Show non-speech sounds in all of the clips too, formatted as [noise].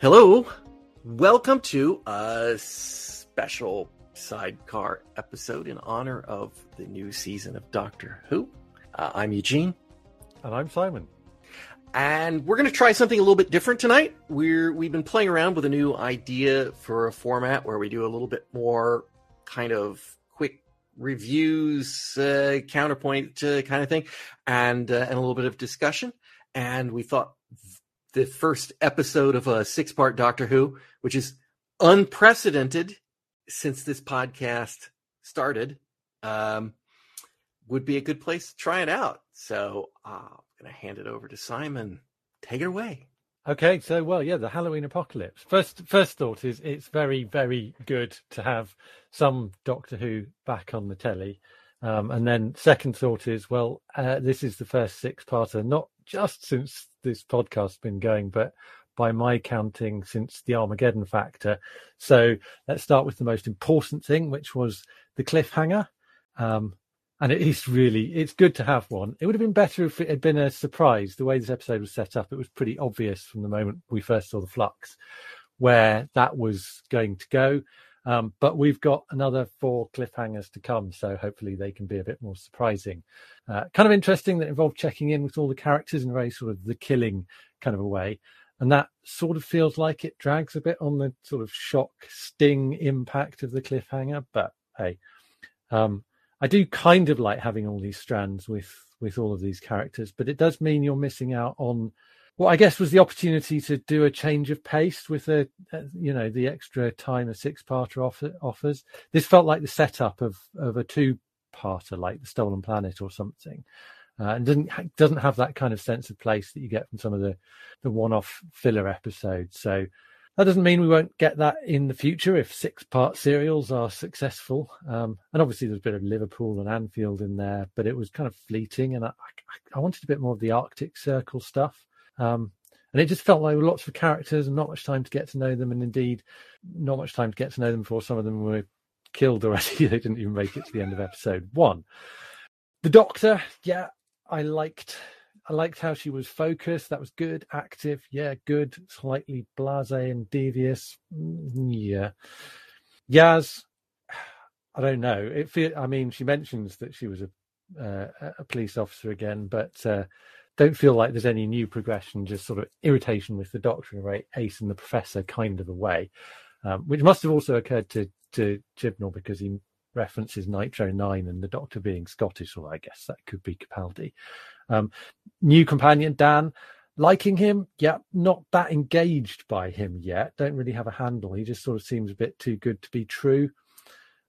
Hello, welcome to a special sidecar episode in honor of the new season of Doctor Who. Uh, I'm Eugene, And I'm Simon. and we're going to try something a little bit different tonight. We're we've been playing around with a new idea for a format where we do a little bit more kind of quick reviews, uh, counterpoint uh, kind of thing, and uh, and a little bit of discussion. And we thought the first episode of a six part Doctor Who, which is unprecedented since this podcast started, um, would be a good place to try it out. So uh, I'm going to hand it over to Simon. Take it away. Okay, so well, yeah, the Halloween apocalypse. First, first thought is it's very, very good to have some Doctor Who back on the telly, um, and then second thought is well, uh, this is the first six-parter, not just since this podcast's been going, but by my counting, since the Armageddon factor. So let's start with the most important thing, which was the cliffhanger. Um, and it is really it's good to have one it would have been better if it had been a surprise the way this episode was set up it was pretty obvious from the moment we first saw the flux where that was going to go um, but we've got another four cliffhangers to come so hopefully they can be a bit more surprising. Uh, kind of interesting that involved checking in with all the characters in a very sort of the killing kind of a way. And that sort of feels like it drags a bit on the sort of shock sting impact of the cliffhanger but hey. Um, I do kind of like having all these strands with with all of these characters, but it does mean you're missing out on what I guess was the opportunity to do a change of pace with a, uh, you know the extra time a six parter offer, offers. This felt like the setup of of a two parter, like the Stolen Planet or something, uh, and doesn't doesn't have that kind of sense of place that you get from some of the the one off filler episodes. So that doesn't mean we won't get that in the future if six part serials are successful. Um, and obviously, there's a bit of Liverpool and Anfield in there, but it was kind of fleeting. And I, I, I wanted a bit more of the Arctic Circle stuff. Um, and it just felt like lots of characters and not much time to get to know them. And indeed, not much time to get to know them before some of them were killed already. [laughs] they didn't even make it to the end of episode one. The Doctor, yeah, I liked I liked how she was focused. That was good. Active, yeah, good. Slightly blasé and devious, mm, yeah. Yaz, [sighs] I don't know. It feel. I mean, she mentions that she was a uh, a police officer again, but uh, don't feel like there's any new progression. Just sort of irritation with the Doctor in a very Ace and the Professor kind of a way, um, which must have also occurred to to Chibnall because he references Nitro Nine and the Doctor being Scottish. Well, I guess that could be Capaldi. Um, new companion Dan, liking him, yeah, not that engaged by him yet. Don't really have a handle. He just sort of seems a bit too good to be true.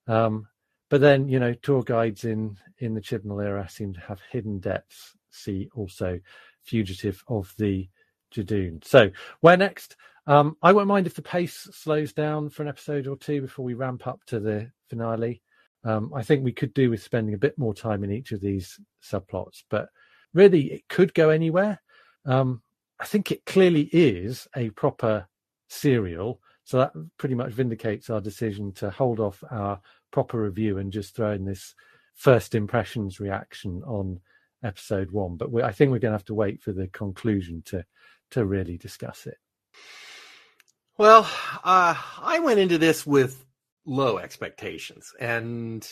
Um, but then you know, tour guides in in the Chibnall era seem to have hidden depths. See also, fugitive of the Judoon. So where next? Um, I won't mind if the pace slows down for an episode or two before we ramp up to the finale. Um, I think we could do with spending a bit more time in each of these subplots, but really it could go anywhere. Um, I think it clearly is a proper serial, so that pretty much vindicates our decision to hold off our proper review and just throw in this first impressions reaction on episode one. But we, I think we're going to have to wait for the conclusion to to really discuss it. Well, uh, I went into this with low expectations, and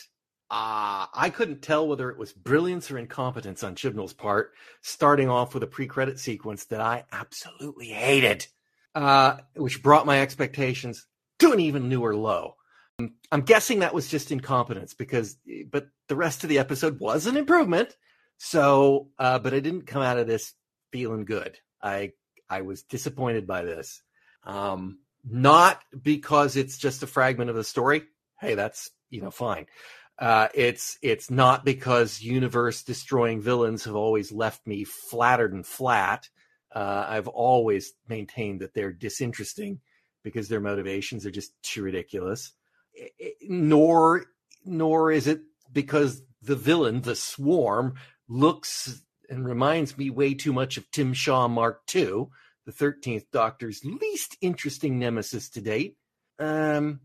uh, I couldn't tell whether it was brilliance or incompetence on Chibnall's part, starting off with a pre-credit sequence that I absolutely hated, uh, which brought my expectations to an even newer low. I'm guessing that was just incompetence because, but the rest of the episode was an improvement. So, uh, but I didn't come out of this feeling good. I I was disappointed by this. Um, not because it's just a fragment of the story. Hey, that's you know fine. Uh, it's it's not because universe destroying villains have always left me flattered and flat. Uh, I've always maintained that they're disinteresting because their motivations are just too ridiculous. It, it, nor nor is it because the villain, the swarm, looks and reminds me way too much of Tim Shaw Mark II, the 13th Doctor's least interesting nemesis to date. Um,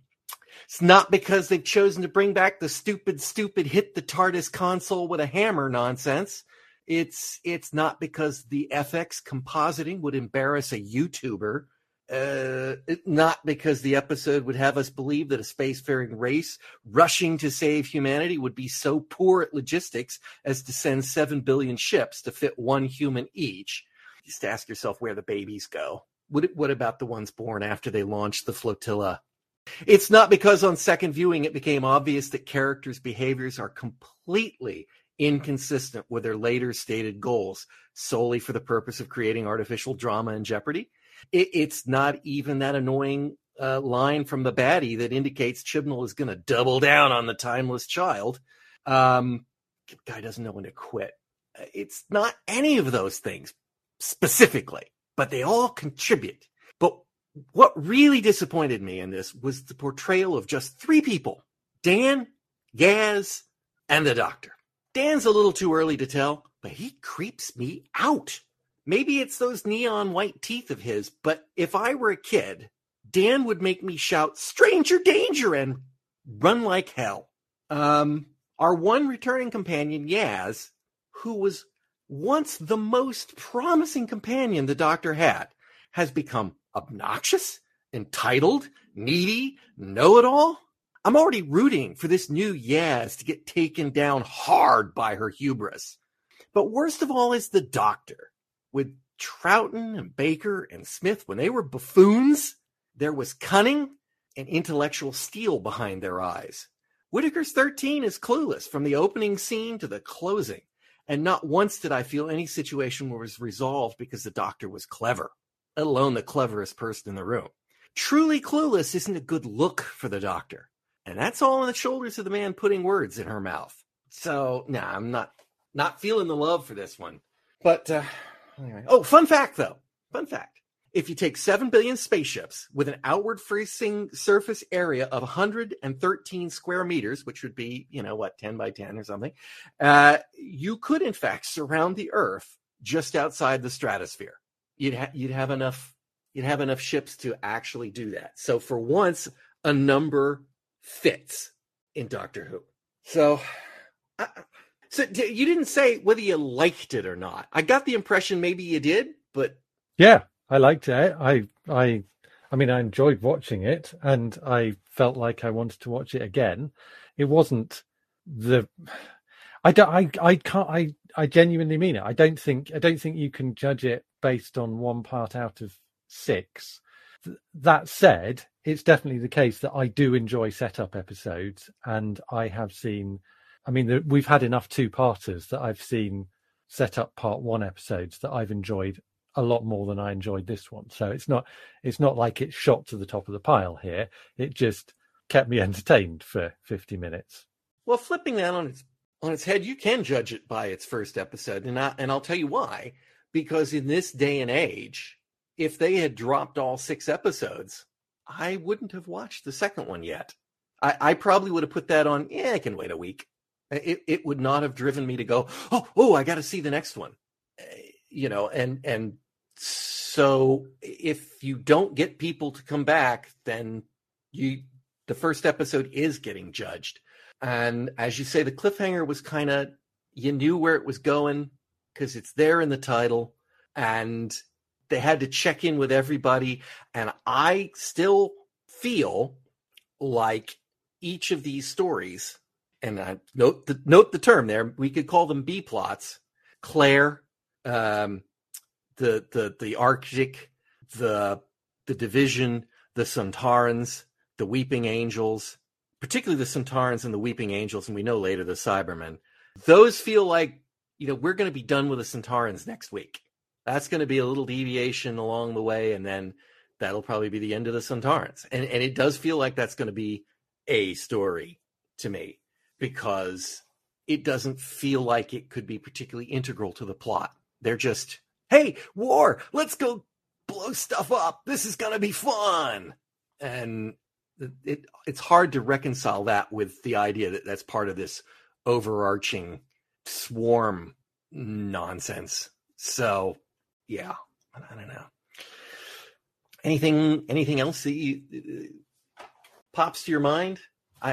it's not because they've chosen to bring back the stupid, stupid hit the TARDIS console with a hammer nonsense. It's it's not because the FX compositing would embarrass a YouTuber. Uh, not because the episode would have us believe that a spacefaring race rushing to save humanity would be so poor at logistics as to send 7 billion ships to fit one human each. Just ask yourself where the babies go. What, what about the ones born after they launched the flotilla? It's not because on second viewing it became obvious that characters' behaviors are completely inconsistent with their later stated goals solely for the purpose of creating artificial drama and jeopardy. It, it's not even that annoying uh, line from the baddie that indicates Chibnall is going to double down on the timeless child. Um, guy doesn't know when to quit. It's not any of those things specifically, but they all contribute. But what really disappointed me in this was the portrayal of just three people Dan, Yaz, and the doctor. Dan's a little too early to tell, but he creeps me out. Maybe it's those neon white teeth of his, but if I were a kid, Dan would make me shout, Stranger danger, and run like hell. Um, our one returning companion, Yaz, who was once the most promising companion the doctor had, has become obnoxious, entitled, needy, know it all. I'm already rooting for this new Yaz to get taken down hard by her hubris. But worst of all is the doctor. With Troughton and Baker and Smith, when they were buffoons, there was cunning and intellectual steel behind their eyes. Whittaker's 13 is clueless from the opening scene to the closing, and not once did I feel any situation was resolved because the doctor was clever, let alone the cleverest person in the room. Truly clueless isn't a good look for the doctor. And that's all on the shoulders of the man putting words in her mouth. So, nah, I'm not not feeling the love for this one. But uh, anyway. Oh, fun fact though. Fun fact. If you take 7 billion spaceships with an outward facing surface area of 113 square meters, which would be, you know, what, 10 by 10 or something, uh, you could, in fact, surround the Earth just outside the stratosphere. You'd, ha- you'd have enough you'd have enough ships to actually do that. So for once, a number fits in Doctor Who. So, so you didn't say whether you liked it or not. I got the impression maybe you did, but yeah, I liked it. I I I mean, I enjoyed watching it, and I felt like I wanted to watch it again. It wasn't the I don't I I can't I I genuinely mean it. I don't think I don't think you can judge it based on one part out of six. That said, it's definitely the case that I do enjoy setup episodes, and I have seen. I mean, we've had enough two-parters that I've seen set up part one episodes that I've enjoyed a lot more than I enjoyed this one. So it's not it's not like it shot to the top of the pile here. It just kept me [laughs] entertained for 50 minutes. Well, flipping that on its on its head, you can judge it by its first episode, and I, and I'll tell you why. Because in this day and age, if they had dropped all six episodes, I wouldn't have watched the second one yet. I, I probably would have put that on. Yeah, I can wait a week. It it would not have driven me to go. Oh, oh, I got to see the next one. Eh, you know, and and so if you don't get people to come back, then you the first episode is getting judged. And as you say, the cliffhanger was kind of you knew where it was going because it's there in the title, and they had to check in with everybody. And I still feel like each of these stories, and I note the note the term there, we could call them B plots. Claire, um, the the the Arctic, the the Division, the Sontarans, the Weeping Angels, particularly the Sontarans and the Weeping Angels, and we know later the Cybermen. Those feel like you know we're going to be done with the Sontarans next week that's going to be a little deviation along the way, and then that'll probably be the end of the Sontarans. And and it does feel like that's going to be a story to me because it doesn't feel like it could be particularly integral to the plot. They're just, hey, war, let's go blow stuff up. This is going to be fun. And it it's hard to reconcile that with the idea that that's part of this overarching swarm nonsense. So yeah, I don't know. Anything anything else that you uh, pops to your mind? I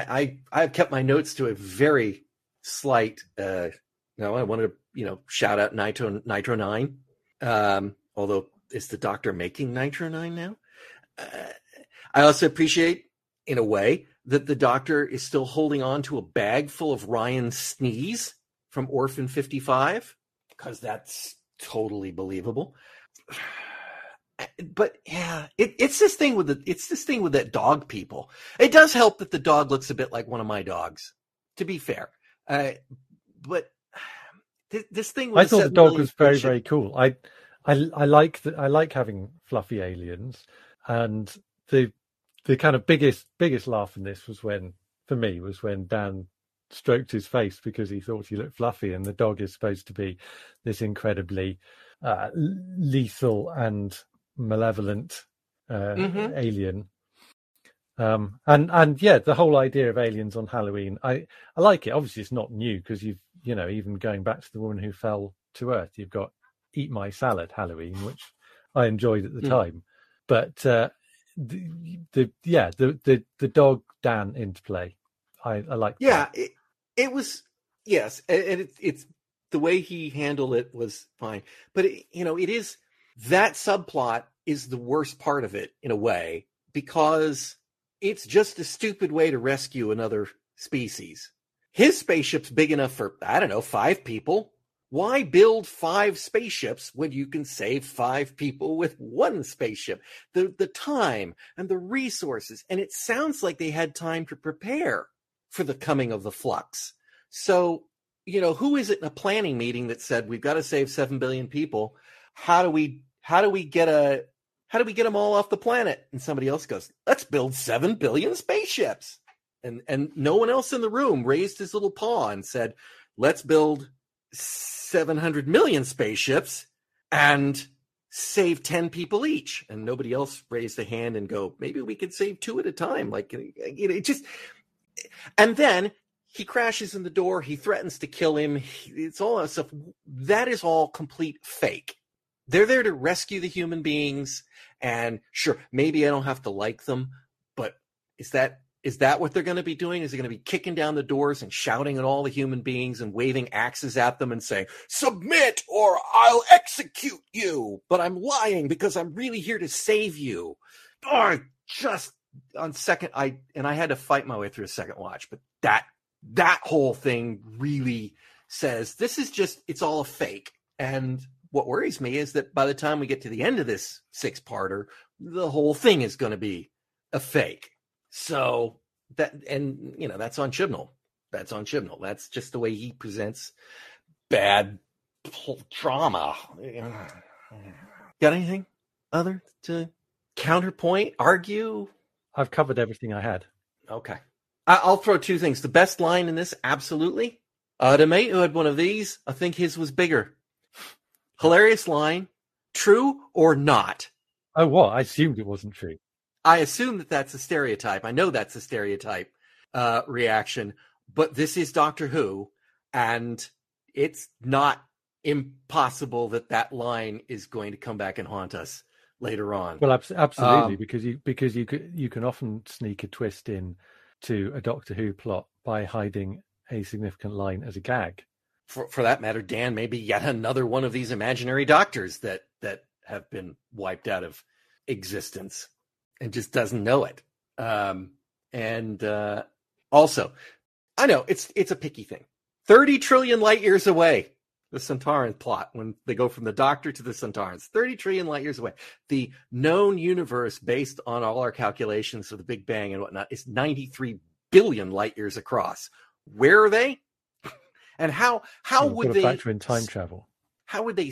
I I've kept my notes to a very slight. uh No, I wanted to you know shout out Nitro Nitro Nine. Um, although is the Doctor making Nitro Nine now? uh, I also appreciate, in a way, that the doctor is still holding on to a bag full of Ryan sneeze from Orphan 55, because that's totally believable. But yeah, it, it's this thing with the it's this thing with that dog people. It does help that the dog looks a bit like one of my dogs. To be fair, uh, but [sighs] this, this thing. Was I thought the dog was very very cool. I I I like the, I like having fluffy aliens, and the the kind of biggest biggest laugh in this was when for me was when Dan stroked his face because he thought he looked fluffy, and the dog is supposed to be this incredibly uh, lethal and malevolent uh, mm-hmm. alien. Um, and and yeah, the whole idea of aliens on Halloween, I I like it. Obviously, it's not new because you've you know even going back to the woman who fell to earth, you've got Eat My Salad Halloween, which I enjoyed at the mm. time. But uh, the, the yeah the the the dog Dan interplay, I I like. Yeah, it, it was yes, and, and it, it's the way he handled it was fine. But it, you know, it is that subplot is the worst part of it in a way because it's just a stupid way to rescue another species. His spaceship's big enough for I don't know five people why build five spaceships when you can save five people with one spaceship? The the time and the resources, and it sounds like they had time to prepare for the coming of the flux. So, you know, who is it in a planning meeting that said we've got to save seven billion people? How do we how do we get a how do we get them all off the planet? And somebody else goes, let's build seven billion spaceships. And and no one else in the room raised his little paw and said, let's build 700 million spaceships and save 10 people each. And nobody else raised a hand and go maybe we could save two at a time. Like you know it just and then he crashes in the door. He threatens to kill him. It's all that stuff. That is all complete fake they're there to rescue the human beings and sure maybe i don't have to like them but is that is that what they're going to be doing? Is it going to be kicking down the doors and shouting at all the human beings and waving axes at them and saying, submit or I'll execute you? But I'm lying because I'm really here to save you. Oh, just on second, I, and I had to fight my way through a second watch, but that, that whole thing really says this is just, it's all a fake. And what worries me is that by the time we get to the end of this six parter, the whole thing is going to be a fake so that and you know that's on Chibnall. That's on Chibnall. That's just the way he presents bad drama. Got anything other to counterpoint, argue? I've covered everything I had. Okay. I'll throw two things. The best line in this, absolutely. Uh, the mate who had one of these, I think his was bigger. Hilarious line. True or not? Oh, what? I assumed it wasn't true. I assume that that's a stereotype. I know that's a stereotype uh, reaction, but this is Doctor Who, and it's not impossible that that line is going to come back and haunt us later on. Well, absolutely, um, because you because you you can often sneak a twist in to a Doctor Who plot by hiding a significant line as a gag. For for that matter, Dan, maybe yet another one of these imaginary doctors that that have been wiped out of existence and just doesn't know it. Um, and uh, also, I know it's it's a picky thing. Thirty trillion light years away. The Sontaran plot when they go from the Doctor to the Sontarans. thirty trillion light years away. The known universe, based on all our calculations of the Big Bang and whatnot, is ninety-three billion light years across. Where are they? And how how would they factor in time travel? How would they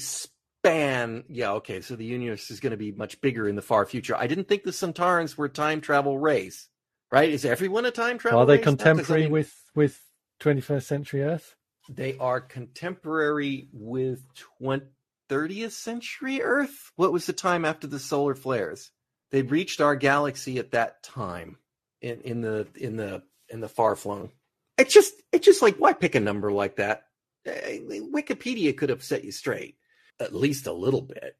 span. Yeah, okay. So the universe is going to be much bigger in the far future. I didn't think the Sontarans were time travel race, right? Is everyone a time travel? Are they race? contemporary with with 21st century Earth? They are contemporary with 20, 30th century Earth. What was the time after the solar flares? They'd reached our galaxy at that time in, in the in the in the far flung. It's just it's just like why pick a number like that? Eh, Wikipedia could have set you straight at least a little bit.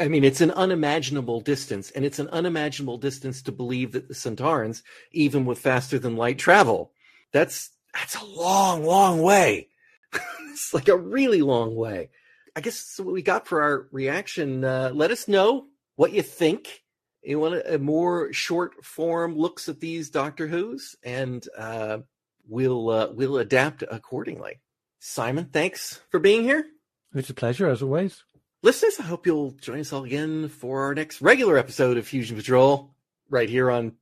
I mean, it's an unimaginable distance, and it's an unimaginable distance to believe that the Sontarans, even with faster than light travel, that's that's a long, long way. [laughs] it's like a really long way. I guess what we got for our reaction. Uh, let us know what you think. you want a, a more short form looks at these Doctor Who's, and uh, we'll uh, we'll adapt accordingly. Simon, thanks for being here. It's a pleasure as always. Listeners, I hope you'll join us all again for our next regular episode of Fusion Patrol, right here on,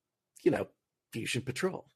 you know, Fusion Patrol.